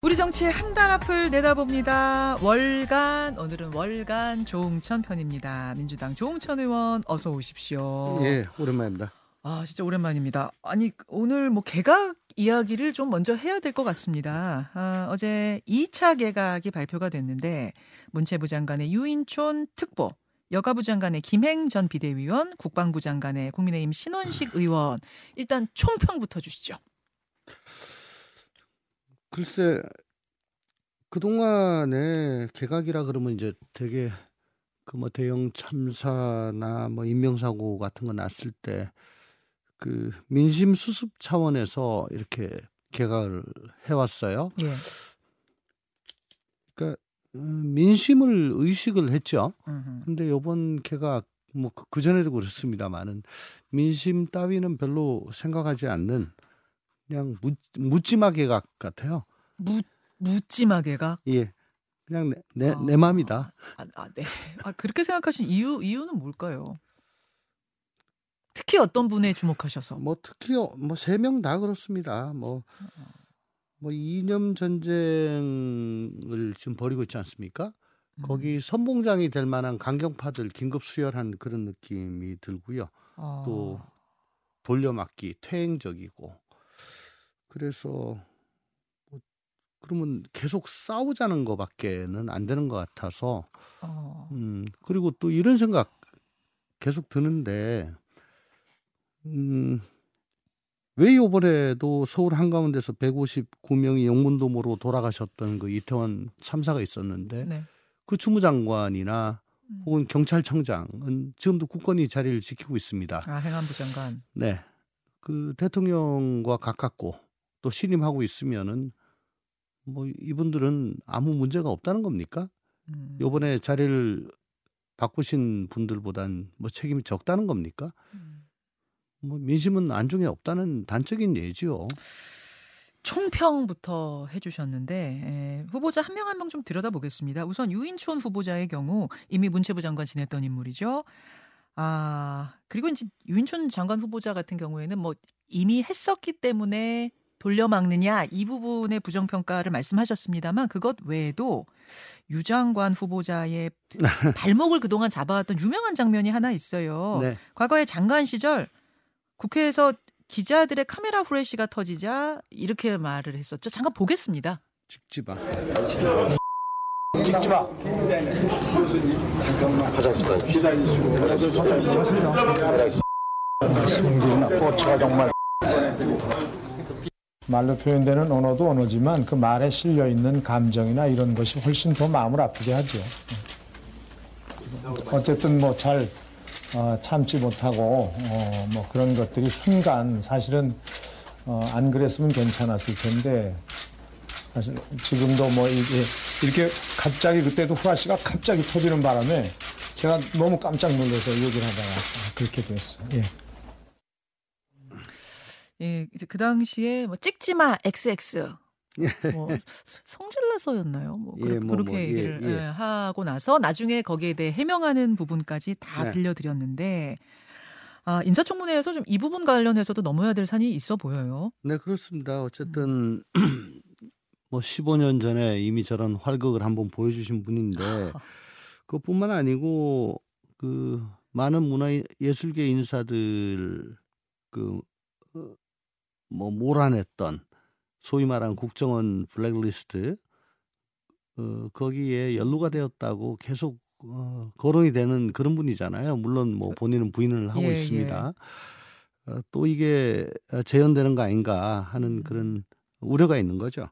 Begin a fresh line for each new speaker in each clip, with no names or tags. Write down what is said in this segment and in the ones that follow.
우리 정치의 한 달 앞을 내다봅니다. 월간 오늘은 월간 조웅천 편입니다. 민주당 조웅천 의원 어서 오십시오.
예, 오랜만입니다.
아 진짜 오랜만입니다. 아니 오늘 뭐 개각 이야기를 좀 먼저 해야 될 것 같습니다. 아, 어제 2차 개각이 발표가 됐는데 문체부 장관의 유인촌 특보, 여가부 장관의 김행 전 비대위원, 국방부 장관의 국민의힘 신원식 의원 일단 총평부터 주시죠.
글쎄 그 동안에 개각이라 그러면 이제 되게 그 뭐 대형 참사나 뭐 인명사고 같은 거 났을 때 그 민심 수습 차원에서 이렇게 개각을 해왔어요.
예.
그러니까 음, 민심을 의식을 했죠.
음흠.
근데 요번 개각 뭐그 전에도 그렇습니다만은 민심 따위는 별로 생각하지 않는 그냥 묻, 묻지마 개각 같아요.
무 묻지마 개각.
예. 그냥 내, 내,
아.
내 맘이다.
아, 아, 네. 아, 그렇게 생각하신 이유, 이유는 뭘까요? 특히 어떤 분에 주목하셔서?
뭐 특히 뭐 세 명 다 그렇습니다. 뭐, 뭐 이념 전쟁을 지금 벌이고 있지 않습니까?
음.
거기 선봉장이 될 만한 강경파들 긴급 수혈한 그런 느낌이 들고요.
어,
또 돌려막기 퇴행적이고 그래서 뭐 그러면 계속 싸우자는 거밖에는 안 되는 것 같아서
어,
음, 그리고 또 이런 생각 계속 드는데, 음, 왜 요번에도 서울 한가운데서 159명이 영문도모로 돌아가셨던 그 이태원 참사가 있었는데,
네.
그 주무장관이나
음.
혹은 경찰청장은 지금도 굳건히 자리를 지키고 있습니다.
아, 행안부 장관.
네. 그 대통령과 가깝고 또 신임하고 있으면은 뭐 이분들은 아무 문제가 없다는 겁니까?
음,
요번에 자리를 바꾸신 분들보단 뭐 책임이 적다는 겁니까?
음.
뭐 민심은 안중에 없다는 단적인 예지요.
총평부터 해주셨는데 에, 후보자 한 명 한 명 좀 들여다보겠습니다. 우선 유인촌 후보자의 경우 이미 문체부 장관 지냈던 인물이죠. 아 그리고 이제 유인촌 장관 후보자 같은 경우에는 뭐 이미 했었기 때문에 돌려막느냐 이 부분의 부정평가를 말씀하셨습니다만 그것 외에도 유 장관 후보자의 발목을 그동안 잡아왔던 유명한 장면이 하나 있어요.
네.
과거에 장관 시절 국회에서 기자들의 카메라 후레쉬가 터지자 이렇게 말을 했었죠. 잠깐 보겠습니다.
찍지 마.
찍지 마. 성질나 꽂혀가 정말. 말로 표현되는 언어도 언어지만 그 말에 실려 있는 감정이나 이런 것이 훨씬 더 마음을 아프게 하죠. 어쨌든 뭐 잘 참지 못하고 어, 뭐 그런 것들이 순간 사실은 어, 안 그랬으면 괜찮았을 텐데 사실 지금도 뭐 이렇게 갑자기 그때도 후라시가 갑자기 터지는 바람에 제가 너무 깜짝 놀라서 얘기를 하다가 그렇게 됐어요. 예.
예, 이제 그 당시에 뭐 찍지 마 XX 뭐 성질나서였나요? 뭐
예,
그렇게,
뭐,
그렇게
뭐, 예,
얘기를
예.
예, 하고 나서 나중에 거기에 대해 해명하는 부분까지 다
네.
들려드렸는데 아 인사청문회에서 좀 이 부분 관련해서도 넘어야 될 산이 있어 보여요.
네, 그렇습니다. 어쨌든 뭐 15년 전에 이미 저런 활극을 한번 보여주신 분인데 그뿐만 아니고 그 많은 문화 예술계 인사들 그 뭐 몰아냈던 소위 말하는 국정원 블랙리스트 어, 거기에 연루가 되었다고 계속 어, 거론이 되는 그런 분이잖아요. 물론 뭐 본인은 부인을 하고
예,
있습니다. 어, 또 이게 재현되는 거 아닌가 하는
음.
그런 우려가 있는 거죠.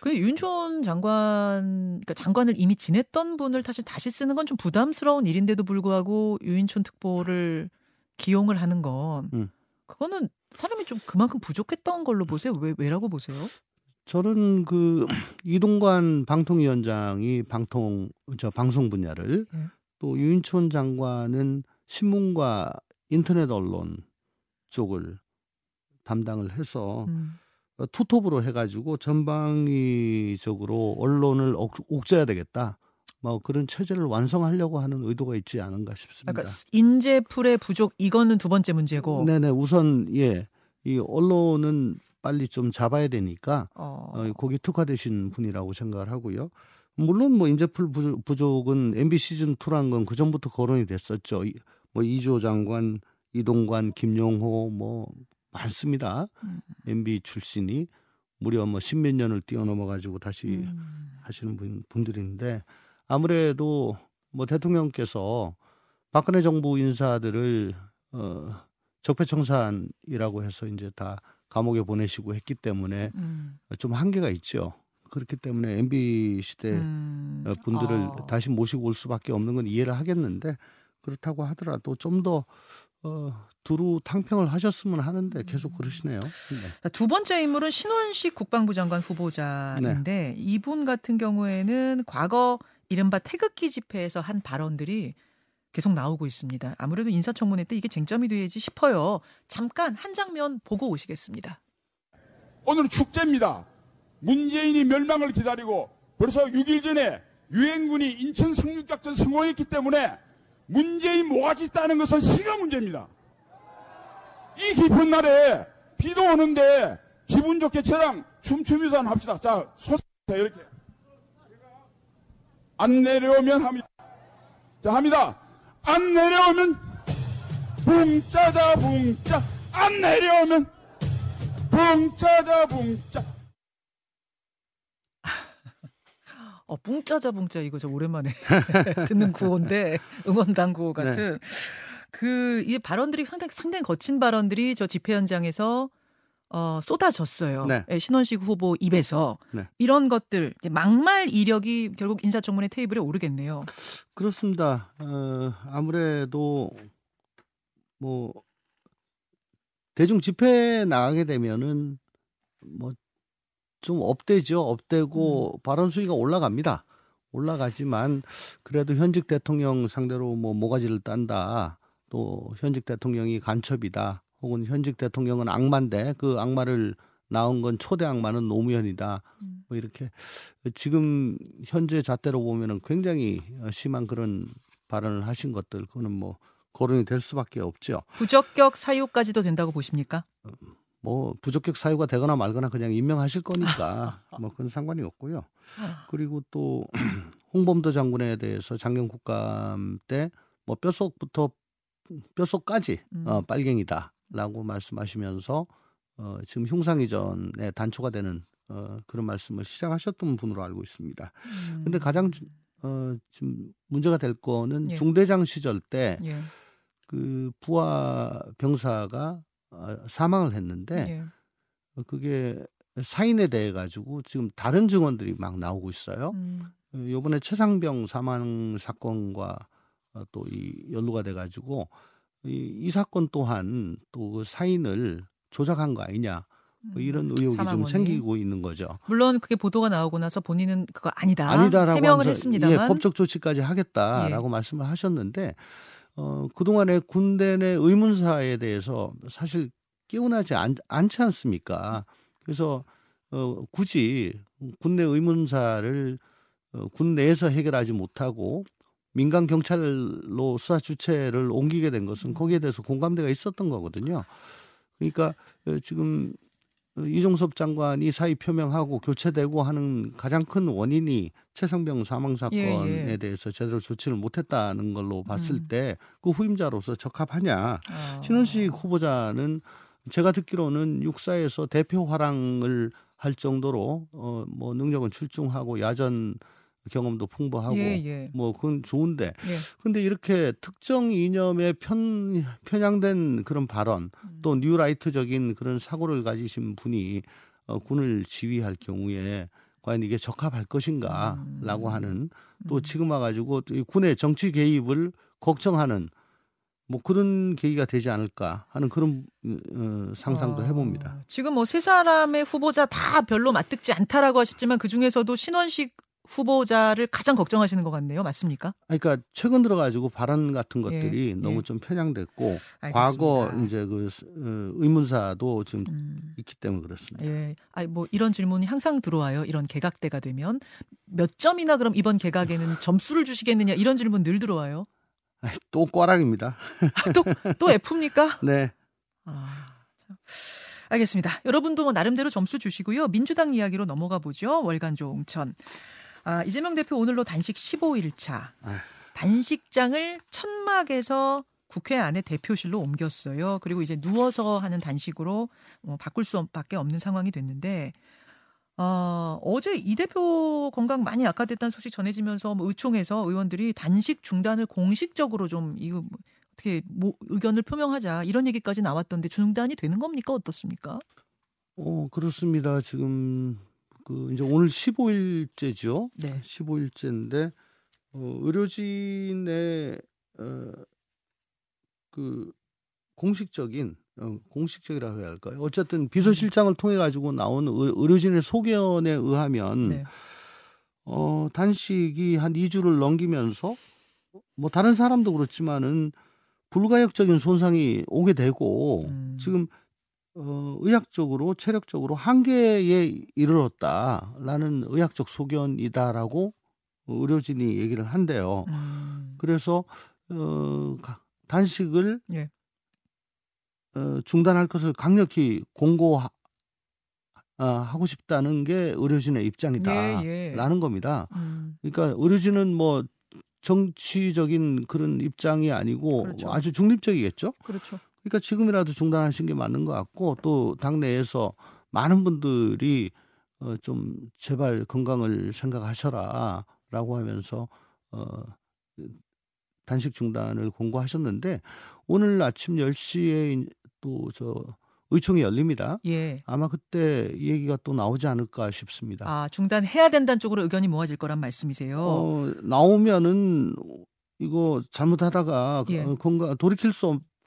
그 윤촌 장관, 그러니까 장관을 이미 지냈던 분을 사실 다시 쓰는 건 좀 부담스러운 일인데도 불구하고 유인촌 특보를 기용을 하는 건
음.
그거는 사람이 좀 그만큼 부족했던 걸로 보세요. 왜 왜라고 보세요?
저는 그 이동관 방통위원장이 방통 저 방송 분야를
예.
또 유인촌 장관은 신문과 인터넷 언론 쪽을 담당을 해서
음.
어, 투톱으로 해가지고 전방위적으로 언론을 옥, 옥죄야 되겠다. 뭐 그런 체제를 완성하려고 하는 의도가 있지 않은가 싶습니다.
그러니까 인재풀의 부족 이거는 두 번째 문제고
네네 우선 예 이 언론은 빨리 좀 잡아야 되니까
어.
어, 거기 특화되신 분이라고 생각을 하고요. 물론 뭐 인재풀 부족- 부족은 MB 시즌 2란 건 그 전부터 거론이 됐었죠. 이- 뭐 이조 장관, 이동관, 김용호 뭐 많습니다.
음.
MB 출신이 무려 뭐 십몇 년을 뛰어넘어 가지고 다시
음.
하시는 분, 분들인데 아무래도 뭐 대통령께서 박근혜 정부 인사들을 어 적폐청산이라고 해서 이제 다 감옥에 보내시고 했기 때문에
음.
좀 한계가 있죠. 그렇기 때문에 MB 시대
음.
어, 분들을
아.
다시 모시고 올 수밖에 없는 건 이해를 하겠는데 그렇다고 하더라도 좀더 어, 두루 탕평을 하셨으면 하는데 계속 그러시네요. 네.
자, 두 번째 인물은 신원식 국방부 장관 후보자인데 이분 같은 경우에는 과거 이른바 태극기 집회에서 한 발언들이 계속 나오고 있습니다. 아무래도 인사청문회 때 이게 쟁점이 되지 싶어요. 잠깐 한 장면 보고 오시겠습니다.
오늘은 축제입니다. 문재인이 멸망을 기다리고 벌써 6일 전에 유엔군이 인천 상륙작전 성공했기 때문에 문재인 모가지 따는 것은 시가 문제입니다. 이 깊은 날에 비도 오는데 기분 좋게 저랑 춤추면서 합시다. 자, 소 이렇게. 안 내려오면 합니다. 자, 합니다. 안 내려오면 붕짜자 붕짜. 안 내려오면 붕짜자 붕짜.
어, 붕짜자 붕짜. 이거 저 오랜만에 듣는 구호인데 응원당 구호 같은. 그이 발언들이 상당히 상당히 거친 발언들이 저 집회 현장에서 어, 쏟아졌어요.
네.
예, 신원식 후보 입에서
네.
이런 것들 막말 이력이 결국 인사청문회 테이블에 오르겠네요.
그렇습니다. 어, 아무래도 뭐 대중 집회 나가게 되면은 뭐 좀 업되죠. 업되고 발언 수위가 올라갑니다. 올라가지만 그래도 현직 대통령 상대로 뭐 모가지를 딴다. 또 현직 대통령이 간첩이다. 혹은 현직 대통령은 악마인데 그 악마를 낳은 건 초대 악마는 노무현이다.
음.
뭐 이렇게 지금 현재 잣대로 보면은 굉장히 심한 그런 발언을 하신 것들 그거는 뭐 거론이 될 수밖에 없죠.
부적격 사유까지도 된다고 보십니까?
뭐 부적격 사유가 되거나 말거나 그냥 임명하실 거니까 뭐 그건 상관이 없고요. 그리고 또 홍범도 장군에 대해서 장경 국감 때 뭐 뼛속부터 뼛속까지
음.
어, 빨갱이다 라고 말씀하시면서 어, 지금 흉상 이전에 단초가 되는 어, 그런 말씀을 시작하셨던 분으로 알고 있습니다.
음.
근데 가장 주- 어, 지금 문제가 될 거는
예.
중대장 시절 때
예.
그 부하 병사가 어, 사망을 했는데
예.
어, 그게 사인에 대해 가지고 지금 다른 증언들이 막 나오고 있어요.
음.
어, 요번에 최상병 사망 사건과 어, 또이 연루가 돼 가지고 이, 이 사건 또한 또 그 사인을 조작한 거 아니냐 뭐 이런 의혹이 좀
음. 사망원이.
생기고 있는 거죠.
물론 그게 보도가 나오고 나서 본인은 그거 아니다.
아니다라고
해명을 했습니다만
예, 법적 조치까지 하겠다라고 말씀을 하셨는데 어, 그동안에 군대 내 의문사에 대해서 사실 깨어나지 않, 않지 않습니까? 그래서 어, 굳이 군내 의문사를 어, 군 내에서 해결하지 못하고 민간 경찰로 수사 주체를 옮기게 된 것은 거기에 대해서 공감대가 있었던 거거든요. 그러니까 어, 지금 어, 이종섭 장관이 사의 표명하고 교체되고 하는 가장 큰 원인이 최상병 사망 사건에
예, 예.
대해서 제대로 조치를 못했다는 걸로 봤을
음.
때그 후임자로서 적합하냐?
어.
신원식 후보자는 제가 듣기로는 육사에서 대표 화랑을 할 정도로 어뭐 능력은 출중하고 야전 경험도 풍부하고
예, 예.
뭐 그건 좋은데
예.
근데 이렇게 특정 이념에 편 편향된 그런 발언
음.
또 뉴라이트적인 그런 사고를 가지신 분이 어, 군을 지휘할 경우에 과연 이게 적합할 것인가라고
음.
하는 또 지금 와가지고 이 군의 정치 개입을 걱정하는 뭐 그런 계기가 되지 않을까 하는 그런 어, 상상도
어,
해봅니다.
지금 뭐 세 사람의 후보자 다 별로 맞듣지 않다라고 하셨지만 그 중에서도 신원식 후보자를 가장 걱정하시는 것 같네요. 맞습니까?
그러니까 최근 들어가지고 발언 같은
예,
것들이
예.
너무 좀 편향됐고
알겠습니다.
과거 이제 그 어, 의문사도 지금
음.
있기 때문에 그렇습니다.
예. 아니 뭐 이런 질문이 항상 들어와요. 이런 개각대가 되면 몇 점이나 그럼 이번 개각에는 점수를 주시겠느냐 이런 질문 늘 들어와요.
또 꽈락입니다.
또또 F입니까?
네.
아, 참. 알겠습니다. 여러분도 뭐 나름대로 점수 주시고요. 민주당 이야기로 넘어가 보죠. 월간 조홍천. 아, 이재명 대표 오늘로 단식 15일 차.
아휴.
단식장을 천막에서 국회 안에 대표실로 옮겼어요. 그리고 이제 누워서 하는 단식으로 뭐 바꿀 수밖에 없는 상황이 됐는데 어, 어제 이 대표 건강 많이 악화됐다는 소식 전해지면서 뭐 의총에서 의원들이 단식 중단을 공식적으로 좀 이거 뭐 어떻게 뭐 의견을 표명하자 이런 얘기까지 나왔던데 중단이 되는 겁니까 어떻습니까?
어, 그렇습니다. 지금 그 이제 오늘 15일째죠.
네.
15일째인데 어, 의료진의 어, 그 공식적인 어, 공식적이라고 해야 할까요? 어쨌든 비서실장을 통해 가지고 나온 의, 의료진의 소견에 의하면
네.
어, 단식이 한 2주를 넘기면서 뭐 다른 사람도 그렇지만은 불가역적인 손상이 오게 되고
음.
지금 어, 의학적으로 체력적으로 한계에 이르렀다라는 의학적 소견이다라고 의료진이 얘기를 한대요.
음.
그래서 어, 가- 단식을
예.
어, 중단할 것을 강력히 공고하고 싶다는 게 의료진의 입장이다라는
예, 예.
겁니다.
음.
그러니까 의료진은 뭐 정치적인 그런 입장이 아니고
그렇죠.
아주 중립적이겠죠.
그렇죠.
그러니까 지금이라도 중단하신 게 맞는 것 같고 또 당내에서 많은 분들이 어, 좀 제발 건강을 생각하셔라라고 하면서 어, 단식 중단을 공고하셨는데 오늘 아침 10시에 또 저 의총이 열립니다.
예.
아마 그때 이 얘기가 또 나오지 않을까 싶습니다.
아, 중단해야 된다는 쪽으로 의견이 모아질 거란 말씀이세요.
어, 나오면은 이거 잘못하다가
예.
어, 건강 돌이킬 수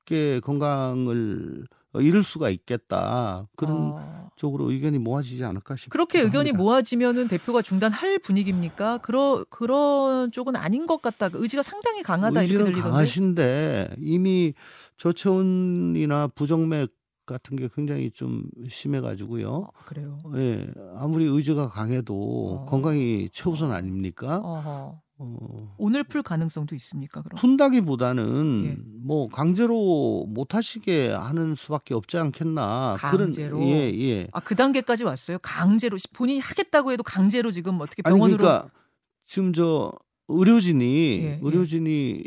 없게 건강을 어, 잃을 수가 있겠다 그런
어.
쪽으로 의견이 모아지지 않을까 싶습니다.
그렇게 의견이 모아지면은 대표가 중단할 분위기입니까? 그러 그런 쪽은 아닌 것 같다. 그 의지가 상당히 강하다 이렇게 들리던데.
강하신데 이미 저체온이나 부정맥 같은 게 굉장히 좀 심해가지고요.
어, 그래요.
예, 아무리 의지가 강해도
어.
건강이 최우선 아닙니까?
어허.
어,
오늘 풀 가능성도 있습니까? 그럼.
푼다기보다는
예.
뭐 강제로 못 하시게 하는 수밖에 없지 않겠나
강제로?
그런 예 예.
아, 그 단계까지 왔어요. 강제로 본인이 하겠다고 해도 강제로 지금 어떻게
아니
병원으로
그러니까 지금 저 의료진이
예, 예.
의료진이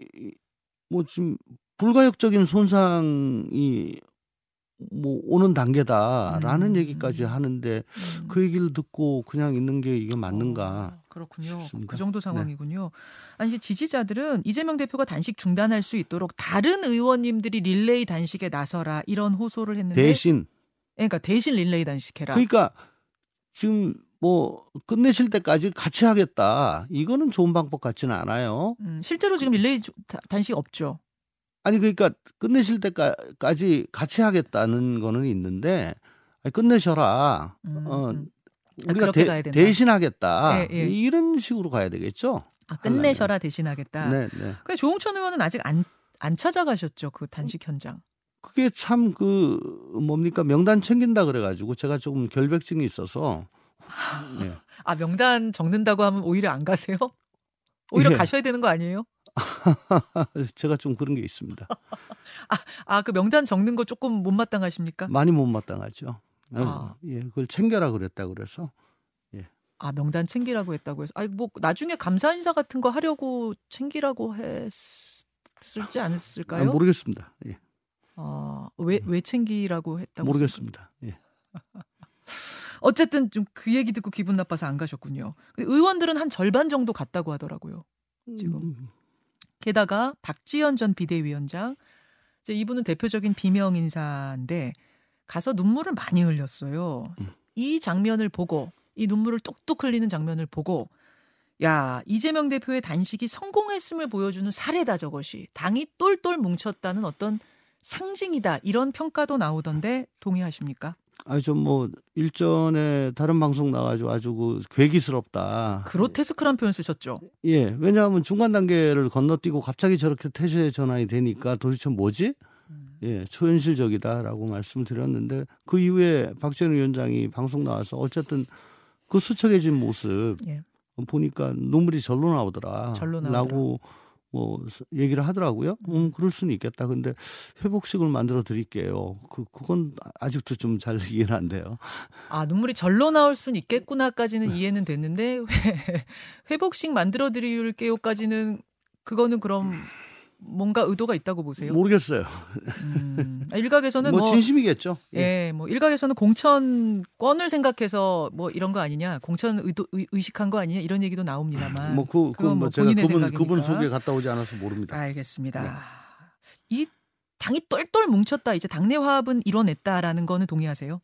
뭐 지금 불가역적인 손상이 뭐 오는 단계다라는
음.
얘기까지 하는데
음.
그 얘기를 듣고 그냥 있는 게 이게 맞는가?
어, 그렇군요.
싶습니다.
그 정도
네.
상황이군요. 아니 이제 지지자들은 이재명 대표가 단식 중단할 수 있도록 다른 의원님들이 릴레이 단식에 나서라 이런 호소를 했는데
대신
그러니까 대신 릴레이 단식해라.
그러니까 지금 뭐 끝내실 때까지 같이 하겠다. 이거는 좋은 방법 같지는 않아요.
음, 실제로 지금 릴레이 단식 없죠.
아니 그러니까 끝내실 때까지 같이 하겠다는 거는 있는데 아니, 끝내셔라.
음,
어,
음. 아,
우리가 대. 대신하겠다.
예, 예.
이런 식으로 가야 되겠죠.
아, 끝내셔라 대신하겠다.
네, 네.
근데 조홍천 의원은 아직 안, 안 찾아가셨죠 그 단식 현장.
그게 참 그 뭡니까 명단 챙긴다 그래가지고 제가 조금 결백증이 있어서 네.
아 명단 적는다고 하면 오히려 안 가세요? 오히려
예.
가셔야 되는 거 아니에요?
제가 좀 그런 게 있습니다.
아그 명단 적는 거 조금 못마땅하십니까?
많이 못마땅하죠.
아.
예, 그걸 챙겨라 그랬다 그래서
아 명단 챙기라고 했다고 해서 아뭐 나중에 감사 인사 같은 거 하려고 챙기라고 했을지
아,
않았을까요?
모르겠습니다. 예,
아 왜 왜 챙기라고 했다고
모르겠습니다. 예.
어쨌든 좀 그 얘기 듣고 기분 나빠서 안 가셨군요. 근데 의원들은 한 절반 정도 갔다고 하더라고요. 지금.
음,
게다가 박지원 전 비대위원장 이제 이분은 대표적인 비명 인사인데 가서 눈물을 많이 흘렸어요.
음.
이 장면을 보고 이 눈물을 뚝뚝 흘리는 장면을 보고 야 이재명 대표의 단식이 성공했음을 보여주는 사례다 저것이 당이 똘똘 뭉쳤다는 어떤 상징이다 이런 평가도 나오던데 동의하십니까?
아니 좀뭐 일전에 다른 방송 나가지고 아주 그 괴기스럽다.
그로테스크란 표현 쓰셨죠.
예, 왜냐하면 중간 단계를 건너뛰고 갑자기 저렇게 태세 전환이 되니까 도대체 뭐지?
음.
예, 초현실적이다라고 말씀드렸는데 그 이후에 박지원 위원장이 방송 나와서 어쨌든 그 수척해진 모습
예.
보니까 눈물이 절로 나오더라.
절로 나오더라.
라고 뭐 얘기를 하더라고요. 음, 그럴 수는 있겠다. 근데 회복식을 만들어 드릴게요. 그 그건 아직도 좀 잘 이해는 안 돼요.
아, 눈물이 절로 나올 수는 있겠구나까지는 이해는 됐는데 회, 회복식 만들어 드릴게요까지는 그거는 그럼 뭔가 의도가 있다고 보세요?
모르겠어요.
음, 일각에서는
뭐,
뭐,
진심이겠죠. 예.
예, 뭐 일각에서는 공천권을 생각해서 뭐 이런 거 아니냐, 공천 의도 의, 의식한 거 아니냐 이런 얘기도 나옵니다만.
뭐그
그건
그, 뭐뭐 제가 그분
생각이니까.
그분 속에 갔다 오지 않아서 모릅니다.
알겠습니다.
네.
이 당이 똘똘 뭉쳤다. 이제 당내 화합은 이뤄냈다라는 거는 동의하세요?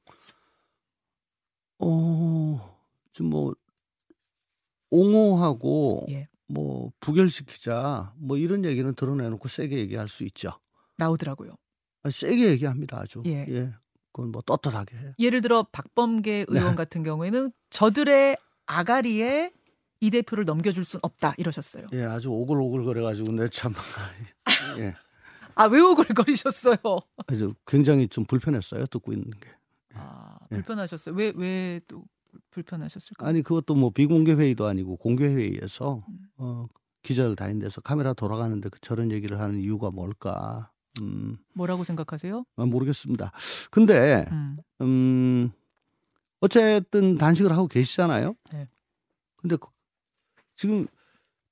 어, 좀뭐 옹호하고
예.
뭐 부결시키자 뭐 이런 얘기는 드러내놓고 세게 얘기할 수 있죠.
나오더라고요.
아, 세게 얘기합니다 아주.
예.
그건 뭐 떳떳하게 해요.
예를 들어 박범계 의원
네.
같은 경우에는 저들의 아가리에 이 대표를 넘겨줄 순 없다 이러셨어요.
예, 아주 오글오글 거려가지고 내 참, 예,
아왜 오글거리셨어요?
아주 굉장히 좀 불편했어요 듣고 있는 게.
아
예.
불편하셨어요. 왜 왜 또 불편하셨을까?
아니 그것도 뭐 비공개 회의도 아니고 공개 회의에서
음.
어, 기자들 다닌 데서 카메라 돌아가는데 그 저런 얘기를 하는 이유가 뭘까? 음,
뭐라고 생각하세요?
아, 모르겠습니다. 근데
음.
음, 어쨌든 단식을 하고 계시잖아요.
네.
근데 그- 지금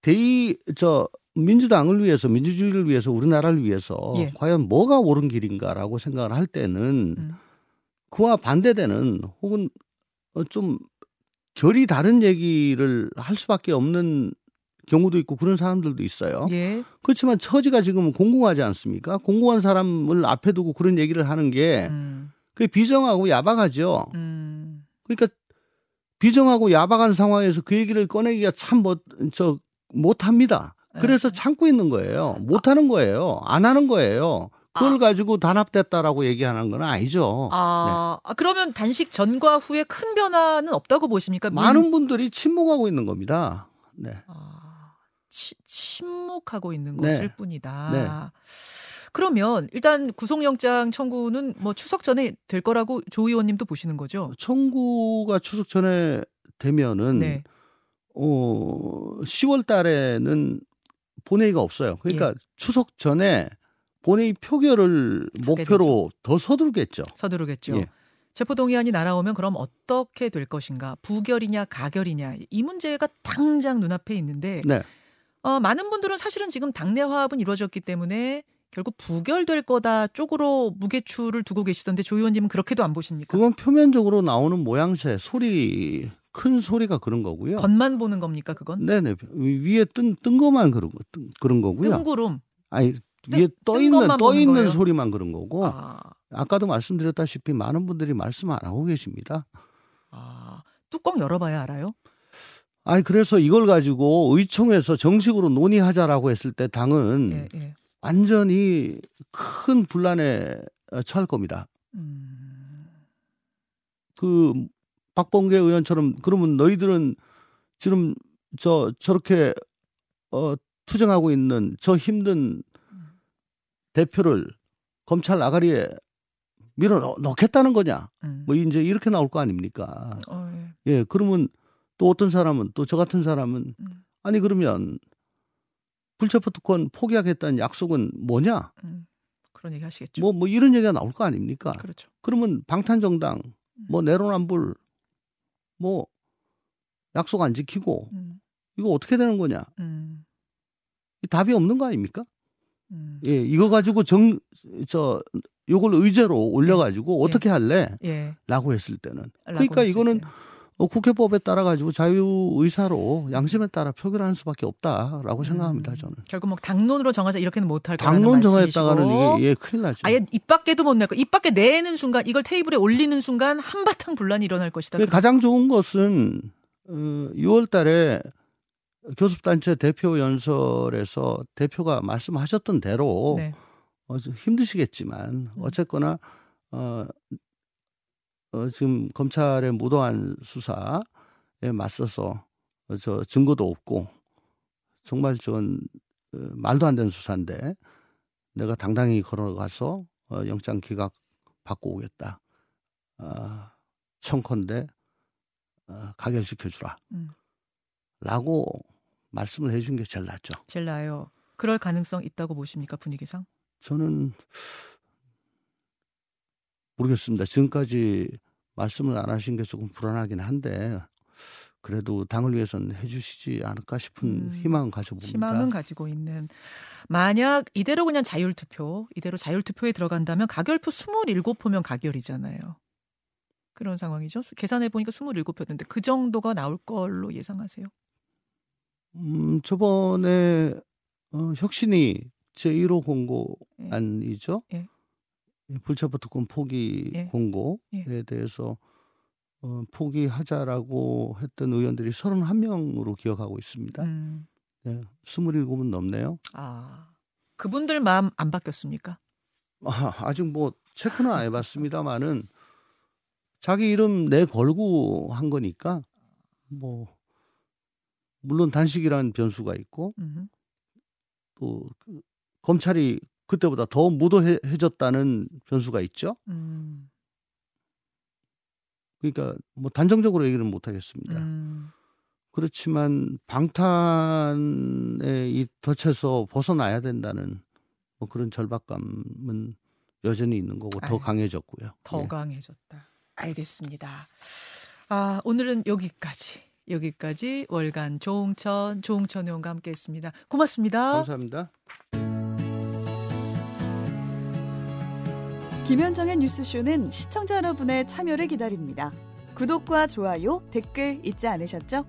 대의 저 민주당을 위해서 민주주의를 위해서 우리나라를 위해서
예.
과연 뭐가 옳은 길인가라고 생각을 할 때는
음.
그와 반대되는 혹은 어, 좀 결이 다른 얘기를 할 수밖에 없는 경우도 있고 그런 사람들도 있어요.
예.
그렇지만 처지가 지금 공공하지 않습니까? 공공한 사람을 앞에 두고 그런 얘기를 하는 게
음.
그게 비정하고 야박하죠.
음.
그러니까 비정하고 야박한 상황에서 그 얘기를 꺼내기가 참 뭐 저 못합니다. 그래서
네.
참고 있는 거예요. 못하는 거예요. 안 하는 거예요. 그걸
아.
가지고 단합됐다라고 얘기하는 건 아니죠.
아, 아, 그러면 단식 전과 후에 큰 변화는 없다고 보십니까? 민-
많은 분들이 침묵하고 있는 겁니다. 네.
아, 치- 침묵하고 있는
네.
것일 뿐이다.
네.
그러면 일단 구속영장 청구는 뭐 추석 전에 될 거라고 조 의원님도 보시는 거죠?
청구가 추석 전에 되면은
네.
어 10월 달에는 본회의가 없어요. 그러니까
예.
추석 전에 본회의 표결을 목표로 더 서두르겠죠.
서두르겠죠.
예.
체포동의안이 날아오면 그럼 어떻게 될 것인가? 부결이냐 가결이냐 이 문제가 당장 눈앞에 있는데
네.
어, 많은 분들은 사실은 지금 당내 화합은 이루어졌기 때문에 결국 부결될 거다 쪽으로 무게추를 두고 계시던데 조 의원님은 그렇게도 안 보십니까?
그건 표면적으로 나오는 모양새, 소리, 큰 소리가 그런 거고요.
겉만 보는 겁니까 그건?
네네. 위에 뜬, 뜬 것만 그런, 거, 뜬- 그런 거고요.
뜬구름.
아니,
뜬-
위에
떠뜬
있는, 떠 있는
거예요?
소리만 그런 거고.
아,
아까도 말씀드렸다시피 많은 분들이 말씀 안 하고 계십니다.
아, 뚜껑 열어봐야 알아요.
아니, 그래서 이걸 가지고 의총에서 정식으로 논의하자라고 했을 때 당은
예, 예.
완전히 큰 분란에 어, 처할 겁니다.
음,
그 박범계 의원처럼 그러면 너희들은 지금 저 저렇게 어 투쟁하고 있는 저 힘든 대표를 검찰 아가리에 밀어 넣- 넣겠다는 거냐?
음.
뭐 이제 이렇게 나올 거 아닙니까?
어, 예.
예, 그러면 또 어떤 사람은 또 저 같은 사람은
음.
아니 그러면 불체포 특권 포기하겠다는 약속은 뭐냐?
음. 그런 얘기 하시겠죠.
뭐 뭐 이런 얘기가 나올 거 아닙니까?
그렇죠.
그러면 방탄정당 뭐 내로남불 뭐 약속 안 지키고
음,
이거 어떻게 되는 거냐?
음,
이 답이 없는 거 아닙니까?
음.
예, 이거 가지고 정 저 요걸 의제로 올려 가지고
예.
어떻게 할래?
예.
라고 했을 때는
라고
그러니까
했을
이거는. 어, 국회법에 따라 가지고 자유 의사로 양심에 따라 표결하는 수밖에 없다라고 생각합니다.
음,
저는
결국 뭐 당론으로 정하자 이렇게는 못할 거라는
당론 정했다가는 이게 예 큰일 나죠.
아예 입 밖에도 못 낼 거. 입 밖에 내는 순간 이걸 테이블에 올리는 순간 한바탕 분란이 일어날 것이다.
그 가장 좋은 것은 어, 6월달에 교섭단체 대표 연설에서 대표가 말씀하셨던 대로
네.
어, 좀 힘드시겠지만
음.
어쨌거나 어, 어, 지금 검찰의 무도한 수사에 맞서서 어, 저 증거도 없고 정말 전 어, 말도 안 되는 수사인데 내가 당당히 걸어가서 어, 영장 기각 받고 오겠다. 아, 청컨대 어, 가결시켜 주라.
음.
라고 말씀을 해준 게 제일 낫죠.
제일 나아요. 그럴 가능성 있다고 보십니까 분위기상?
저는 모르겠습니다. 지금까지 말씀을 안 하신 게 조금 불안하긴 한데 그래도 당을 위해서는 해주시지 않을까 싶은
음,
희망은 가져봅니다.
희망은 가지고 있는. 만약 이대로 그냥 자율투표, 이대로 자율투표에 들어간다면 가결표 27표면 가결이잖아요. 그런 상황이죠. 계산해 보니까 27표였는데 그 정도가 나올 걸로 예상하세요.
음, 저번에 어, 혁신이 제1호 공고안이죠.
예.
예, 불체포 특권 포기
예.
공고에
예.
대해서 어, 포기하자라고 했던 의원들이 31명으로 기억하고 있습니다.
음.
네, 27은 넘네요.
아. 그분들 마음 안 바뀌었습니까?
아, 아직 뭐 체크는 안 해봤습니다만은 자기 이름 내 걸고 한 거니까 뭐 물론 단식이라는 변수가 있고
음.
또그 검찰이 그때보다 더 무도해졌다는 변수가 있죠.
음.
그러니까 뭐 단정적으로 얘기는 못 하겠습니다.
음.
그렇지만 방탄에 이 덫에서 벗어나야 된다는 뭐 그런 절박감은 여전히 있는 거고 더 강해졌고요.
더
예.
강해졌다. 알겠습니다. 아, 오늘은 여기까지. 여기까지 월간 조홍천, 조홍천 의원과 함께 했습니다. 고맙습니다.
감사합니다.
김현정의 뉴스쇼는 시청자 여러분의 참여를 기다립니다. 구독과 좋아요, 댓글 잊지 않으셨죠?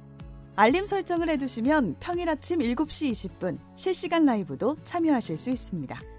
알림 설정을 해두시면 평일 아침 7시 20분 실시간 라이브도 참여하실 수 있습니다.